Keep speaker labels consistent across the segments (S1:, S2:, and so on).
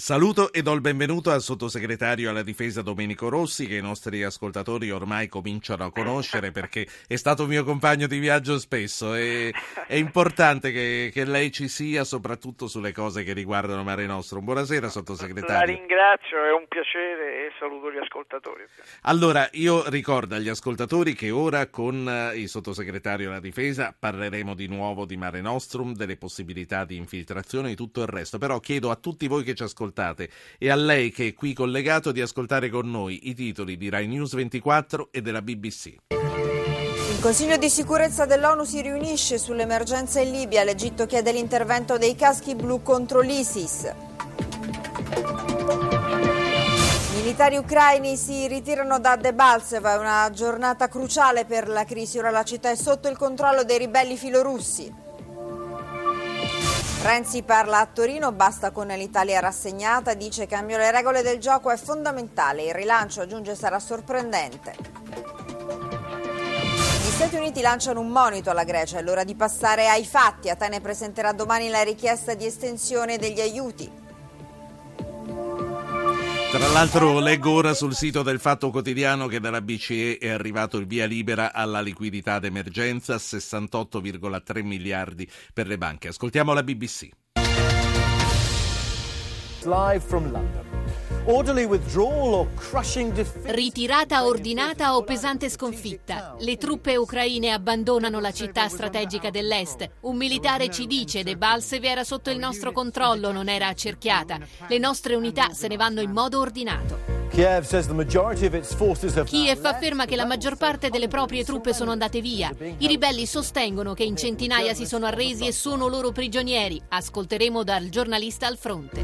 S1: Saluto e do il benvenuto al sottosegretario alla difesa Domenico Rossi che i nostri ascoltatori ormai cominciano a conoscere perché è stato mio compagno di viaggio spesso e è importante che, che, lei ci sia soprattutto sulle cose che riguardano Mare Nostrum. Buonasera sottosegretario.
S2: La ringrazio, è un piacere e saluto gli ascoltatori.
S1: Allora, io ricordo agli ascoltatori che ora con eh, il sottosegretario alla difesa parleremo di nuovo di Mare Nostrum, delle possibilità di infiltrazione e tutto il resto, però chiedo a tutti voi che ci ascoltate ascoltate e a lei che è qui collegato di ascoltare con noi i titoli di Rai News 24 e della BBC.
S3: Il Consiglio di sicurezza dell'ONU si riunisce sull'emergenza in Libia. L'Egitto chiede l'intervento dei caschi blu contro l'ISIS. Militari ucraini si ritirano da Debaltseva, è una giornata cruciale per la crisi. Ora la città è sotto il controllo dei ribelli filorussi. Renzi parla a Torino, basta con l'Italia rassegnata, dice cambio le regole del gioco è fondamentale, il rilancio aggiunge sarà sorprendente. Gli Stati Uniti lanciano un monito alla Grecia, è l'ora di passare ai fatti. Atene presenterà domani la richiesta di estensione degli aiuti.
S1: Tra l'altro leggo ora sul sito del Fatto Quotidiano che dalla BCE è arrivato il via libera alla liquidità d'emergenza, 68,3 miliardi per le banche. Ascoltiamo la BBC.
S4: Live from London.
S5: Ritirata ordinata o pesante sconfitta. Le truppe ucraine abbandonano la città strategica dell'est. Un militare ci dice De Balseve era sotto il nostro controllo, non era accerchiata. Le nostre unità se ne vanno in modo ordinato. Kiev afferma che la maggior parte delle proprie truppe sono andate via. I ribelli sostengono che in centinaia si sono arresi e sono loro prigionieri. Ascolteremo dal giornalista al fronte.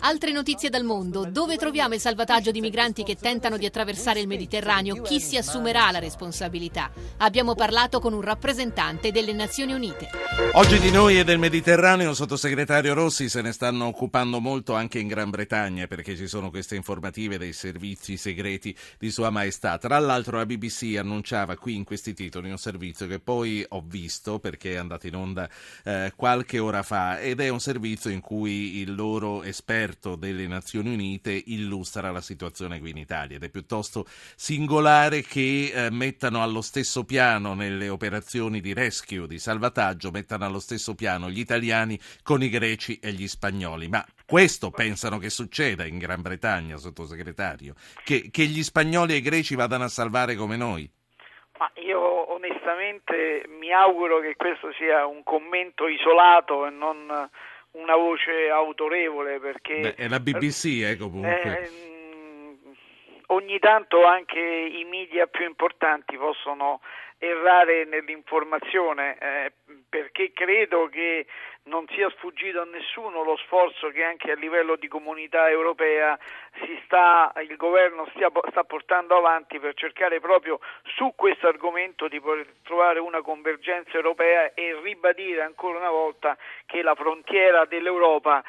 S5: Altre notizie dal mondo. Dove troviamo il salvataggio di migranti che tentano di attraversare il Mediterraneo? Chi si assumerà la responsabilità? Abbiamo parlato con un rappresentante delle Nazioni Unite.
S1: Oggi di noi e del Mediterraneo, sottosegretario Rossi, se ne stanno occupando molto anche in Gran Bretagna. Bretagna perché ci sono queste informative dei servizi segreti di Sua Maestà. Tra l'altro la BBC annunciava qui in questi titoli un servizio che poi ho visto perché è andato in onda eh, qualche ora fa ed è un servizio in cui il loro esperto delle Nazioni Unite illustra la situazione qui in Italia ed è piuttosto singolare che eh, mettano allo stesso piano nelle operazioni di rescue, di salvataggio, mettano allo stesso piano gli italiani con i greci e gli spagnoli. Ma questo pensano che succeda in Gran Bretagna, sottosegretario, che, che gli spagnoli e i greci vadano a salvare come noi.
S2: Ma io onestamente mi auguro che questo sia un commento isolato e non una voce autorevole perché
S1: Beh, è la BBC eh, comunque. Eh,
S2: ogni tanto anche i media più importanti possono errare nell'informazione eh, perché credo che non sia sfuggito a nessuno lo sforzo che anche a livello di comunità europea sta, il governo stia, sta portando avanti per cercare proprio su questo argomento di poter trovare una convergenza europea e ribadire ancora una volta che la frontiera dell'Europa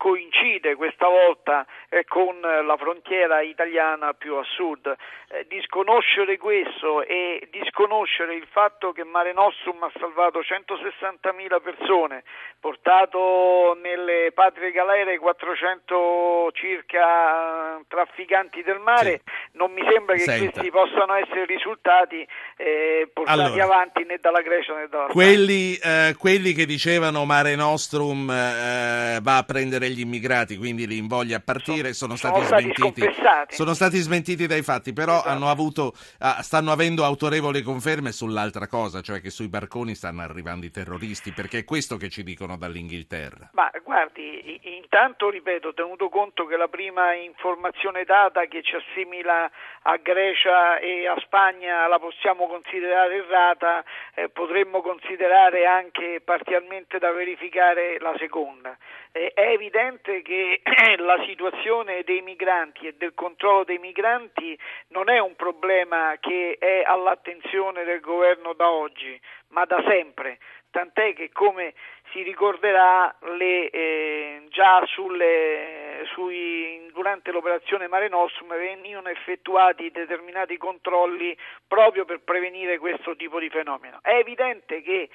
S2: coincide questa volta eh, con la frontiera italiana più a sud. Eh, disconoscere questo e disconoscere il fatto che Mare Nostrum ha salvato 160.000 persone, portato nelle patrie galere 400 circa trafficanti del mare, sì. non mi sembra che Senta. questi possano essere risultati eh, portati allora, avanti né dalla Grecia né dalla
S1: quelli, eh, quelli che dicevano Mare Nostrum eh, va a prendere gli immigrati, quindi li invoglia a partire, sono, sono, stati,
S2: stati
S1: smentiti. Sono stati smentiti dai fatti, però esatto. avuto, ah, stanno avendo autorevoli conferme sull'altra cosa, cioè che sui barconi stanno arrivando i terroristi, perché è questo che ci dicono dall'Inghilterra.
S2: Ma guardi, intanto ripeto, tenuto conto che la prima informazione data che ci assimila a Grecia e a Spagna la possiamo considerare errata, eh, potremmo considerare anche parzialmente da verificare la seconda. Eh, è evidente che la situazione dei migranti e del controllo dei migranti non è un problema che è all'attenzione del governo da oggi, ma da sempre. Tant'è che come si ricorderà le, eh, già sulle sui, durante l'operazione Mare Nostrum venivano effettuati determinati controlli proprio per prevenire questo tipo di fenomeno. È evidente che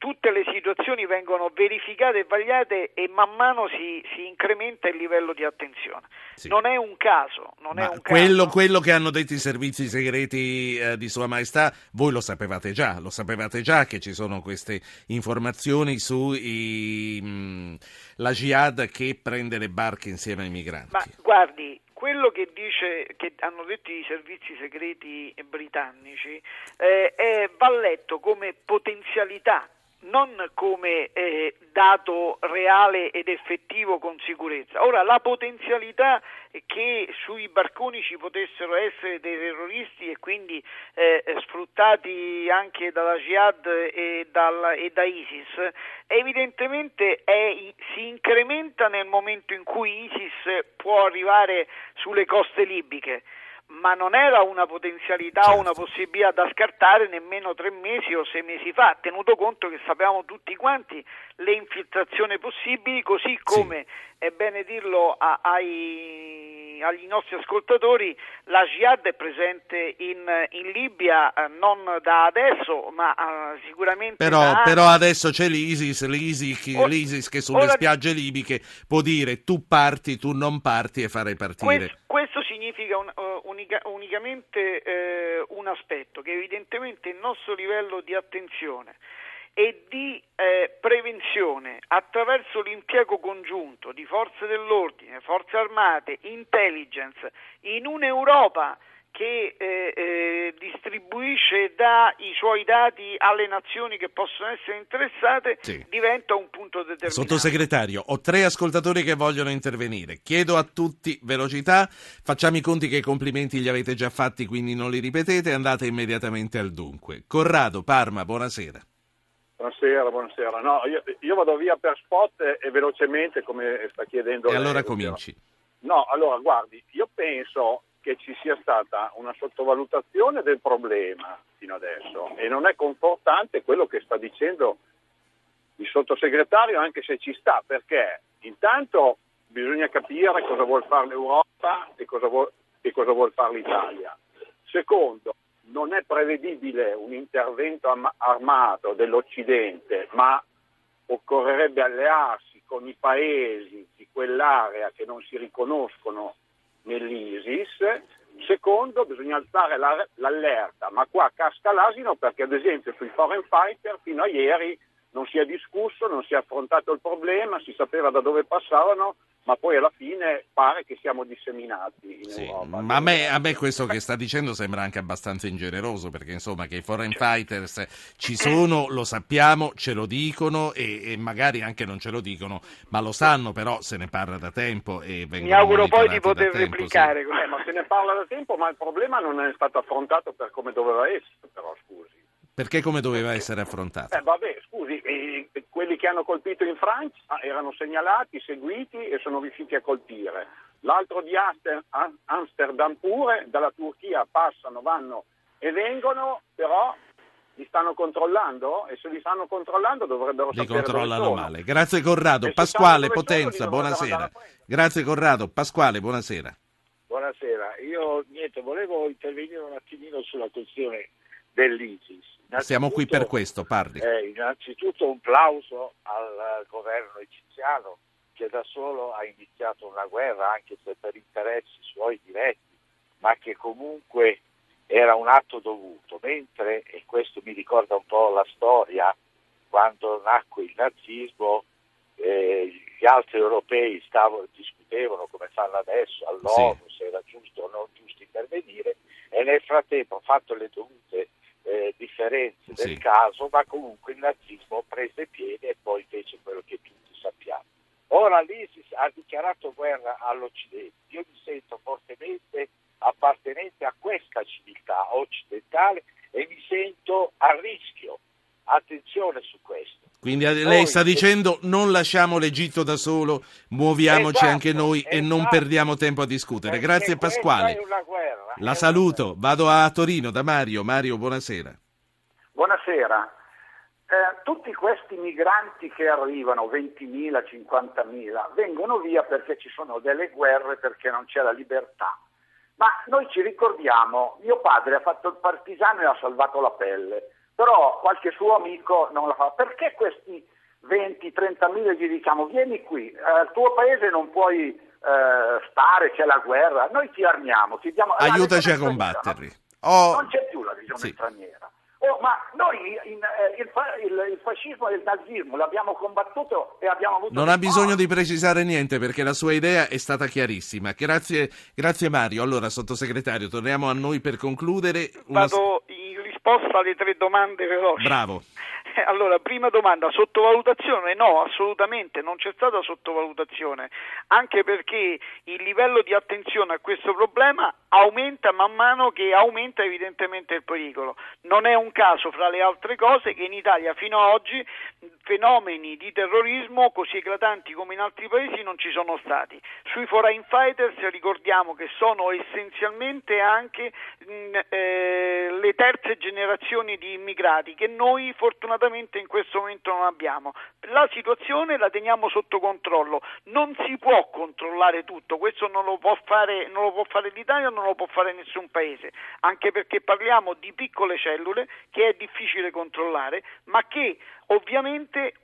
S2: tutte le situazioni vengono verificate e vagliate e man mano si, si incrementa il livello di attenzione. Sì. Non è un caso. Non è un
S1: quello,
S2: caso.
S1: quello, che hanno detto i servizi segreti eh, di Sua Maestà, voi lo sapevate già, lo sapevate già che ci sono queste informazioni su i, mh, mm, la jihad che prende le barche insieme ai migranti.
S2: Ma guardi, quello che, dice, che hanno detto i servizi segreti britannici eh, è, va letto come potenzialità non come eh, dato reale ed effettivo con sicurezza. Ora, la potenzialità che sui barconi ci potessero essere dei terroristi e quindi eh, sfruttati anche dalla Jihad e, dalla, e da ISIS, evidentemente è, si incrementa nel momento in cui ISIS può arrivare sulle coste libiche ma non era una potenzialità certo. o una possibilità da scartare nemmeno tre mesi o sei mesi fa, tenuto conto che sappiamo tutti quanti le infiltrazioni possibili, così come sì. è bene dirlo a, ai, agli nostri ascoltatori, la Jihad è presente in, in Libia eh, non da adesso, ma uh, sicuramente
S1: però,
S2: da
S1: però adesso c'è l'ISIS, l'ISIS, or, l'ISIS che sulle ora, spiagge libiche può dire tu parti, tu non parti e fare partire.
S2: Questo, questo significa un, uh, unica, unicamente eh, un aspetto, che evidentemente il nostro livello di attenzione e di eh, prevenzione attraverso l'impiego congiunto di forze dell'ordine, forze armate, intelligence in un'Europa che eh, eh, distribuisce e dà i suoi dati alle nazioni che possono essere interessate sì. diventa un punto determinante.
S1: Sottosegretario, ho tre ascoltatori che vogliono intervenire. Chiedo a tutti velocità, facciamo i conti che i complimenti li avete già fatti, quindi non li ripetete, andate immediatamente al dunque. Corrado, Parma, buonasera.
S6: Buonasera, buonasera. No, io, io, vado via per spot e, e velocemente come sta chiedendo.
S1: E lei, allora cominci.
S6: No, allora guardi, io penso che ci sia stata una sottovalutazione del problema fino adesso e non è confortante quello che sta dicendo il sottosegretario anche se ci sta perché intanto bisogna capire cosa vuole fare l'Europa e cosa vuole, e cosa vuole fare l'Italia. Secondo, non è prevedibile un intervento armato dell'Occidente, ma occorrerebbe allearsi con i paesi di quell'area che non si riconoscono nell'ISIS. Secondo, bisogna alzare l'allerta, ma qua casca l'asino perché ad esempio sui foreign fighter fino a ieri non si è discusso, non si è affrontato il problema, si sapeva da dove passavano, ma poi alla fine pare che siamo disseminati in sì, Europa.
S1: Ma a me, a me, questo che sta dicendo sembra anche abbastanza ingeneroso, perché insomma che i foreign fighters ci sono, lo sappiamo, ce lo dicono e, e, magari anche non ce lo dicono, ma lo sanno, però se ne parla da tempo e vengono
S2: Mi auguro poi di poter replicare.
S6: Sì. Eh, ma se ne parla da tempo, ma il problema non è stato affrontato per come doveva essere, però scusi.
S1: Perché come doveva essere affrontato?
S6: Eh, vabbè, scusi, quelli che hanno colpito in Francia erano segnalati, seguiti e sono riusciti a colpire. L'altro di Amsterdam pure, dalla Turchia passano, vanno e vengono, però li stanno controllando e se li stanno controllando dovrebbero
S1: li
S6: sapere
S1: controllano male. Grazie Corrado. Pasquale Potenza, buonasera. Grazie Corrado. Pasquale, buonasera.
S7: Buonasera. Io niente, volevo intervenire un attimino sulla questione dell'ISIS.
S1: Siamo qui per questo, parli.
S7: Eh, innanzitutto un plauso al governo egiziano che da solo ha iniziato una guerra, anche se per interessi suoi diretti, ma che comunque era un atto dovuto, mentre, e questo mi ricorda un po' la storia, quando nacque il nazismo, eh, gli altri europei stavano, discutevano come fanno adesso all'ONU sì. se era giusto o non giusto intervenire e nel frattempo, fatto le dovute differenze del sì. caso, ma comunque il nazismo prese piede e poi fece quello che tutti sappiamo. Ora l'ISIS ha dichiarato guerra all'Occidente, io mi sento fortemente appartenente a questa civiltà occidentale e mi sento a rischio. Attenzione su questo.
S1: Quindi eh, lei sta dicendo non lasciamo l'Egitto da solo, muoviamoci esatto, anche noi esatto, e non esatto. perdiamo tempo a discutere. Grazie Pasquale. La saluto, vado a Torino da Mario. Mario, buonasera.
S8: Buonasera. eh, tutti questi migranti che arrivano, 20.000, 50.000, vengono via perché ci sono delle guerre, perché non c'è la libertà. Ma noi ci ricordiamo, mio padre ha fatto il partigiano e ha salvato la pelle, però qualche suo amico non la fa. Perché questi 20-30 mila gli diciamo vieni qui, eh, al tuo paese non puoi eh, stare, c'è la guerra, noi ti armiamo, ti diamo...
S1: Aiutaci a combatterli.
S8: Oh. Non c'è più la visione sì. straniera. Oh, ma noi in, eh, il, il, il, fascismo e il nazismo l'abbiamo combattuto e abbiamo avuto...
S1: Non ha bisogno di precisare niente perché la sua idea è stata chiarissima. Grazie, grazie Mario. Allora, sottosegretario, torniamo a noi per concludere.
S2: Una... Vado in risposta alle tre domande veloci.
S1: Bravo.
S2: Allora, prima domanda, sottovalutazione? No, assolutamente, non c'è stata sottovalutazione, anche perché il livello di attenzione a questo problema aumenta man mano che aumenta evidentemente il pericolo. Non è un caso, fra le altre cose, che in Italia fino ad oggi fenomeni di terrorismo così eclatanti come in altri paesi non ci sono stati. Sui foreign fighters ricordiamo che sono essenzialmente anche mh, eh, le terze generazioni di immigrati che noi fortunatamente in questo momento non abbiamo. La situazione la teniamo sotto controllo, non si può controllare tutto, questo non lo può fare, non lo può fare l'Italia, non lo può fare nessun paese, anche perché parliamo di piccole cellule che è difficile controllare, ma che Ovviamente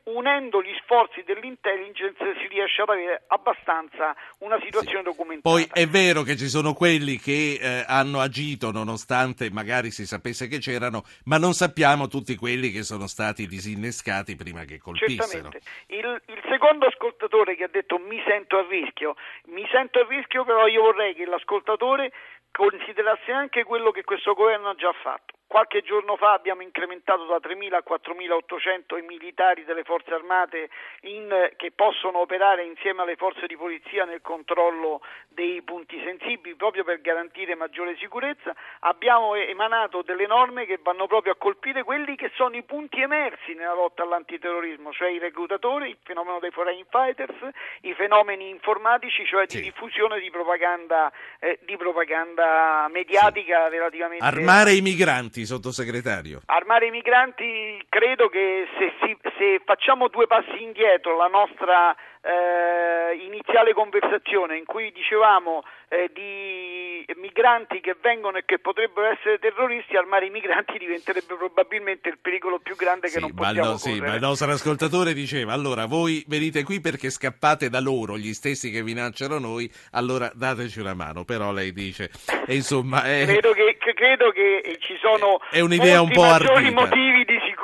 S2: unendo gli sforzi dell'intelligence si riesce ad avere abbastanza una situazione sì. documentata.
S1: Poi è vero che ci sono quelli che eh, hanno agito nonostante magari si sapesse che c'erano, ma non sappiamo tutti quelli che sono stati disinnescati prima che colpissero.
S2: Il, il secondo ascoltatore che ha detto mi sento a rischio, mi sento a rischio però io vorrei che l'ascoltatore considerasse anche quello che questo governo ha già fatto. Qualche giorno fa abbiamo incrementato da 3.000 a 4.800 i militari delle forze armate in, che possono operare insieme alle forze di polizia nel controllo dei punti sensibili proprio per garantire maggiore sicurezza. Abbiamo emanato delle norme che vanno proprio a colpire quelli che sono i punti emersi nella lotta all'antiterrorismo, cioè i reclutatori, il fenomeno dei foreign fighters, i fenomeni informatici, cioè sì. di diffusione di propaganda, eh, di propaganda mediatica sì. relativamente...
S1: Armare i migranti migranti, sottosegretario?
S2: Armare i migranti credo che se, si, se facciamo due passi indietro la nostra eh, iniziale conversazione in cui dicevamo eh, di migranti che vengono e che potrebbero essere terroristi, armare i migranti diventerebbe probabilmente il pericolo più grande che sì, non possiamo
S1: no, sì, ma il nostro ascoltatore diceva allora voi venite qui perché scappate da loro, gli stessi che minacciano noi, allora dateci una mano, però lei dice e insomma...
S2: È... Credo, che, credo che ci sono
S1: è un'idea un po'
S2: maggiori motivi di sicurezza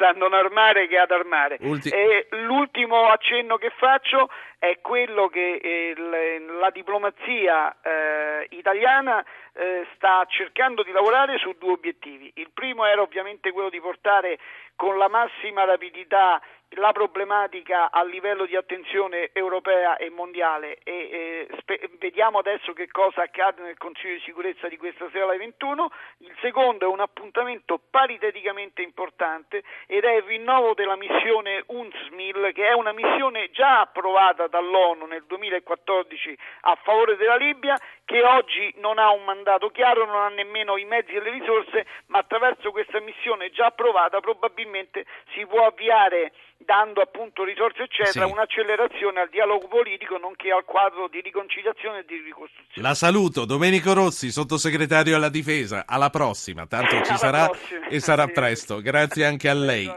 S2: a non armare che ad armare. Ulti... l'ultimo accenno che faccio è quello che eh, la diplomazia eh, italiana eh, sta cercando di lavorare su due obiettivi. Il primo era ovviamente quello di portare con la massima rapidità la problematica a livello di attenzione europea e mondiale e eh, spe- vediamo adesso che cosa accade nel Consiglio di sicurezza di questa sera alle 21. Il secondo è un appuntamento pariteticamente importante ed è il rinnovo della missione UNSMIL che è una missione già approvata dall'ONU nel 2014 a favore della Libia che oggi non ha un mandato chiaro, non ha nemmeno i mezzi e le risorse, ma attraverso questa missione già approvata probabilmente si può avviare dando appunto risorse eccetera sì. un'accelerazione al dialogo politico nonché al quadro di riconciliazione e di ricostruzione.
S1: La saluto, Domenico Rossi, sottosegretario alla difesa, alla prossima, tanto ci sarà prossima. e sarà presto. Grazie anche a lei.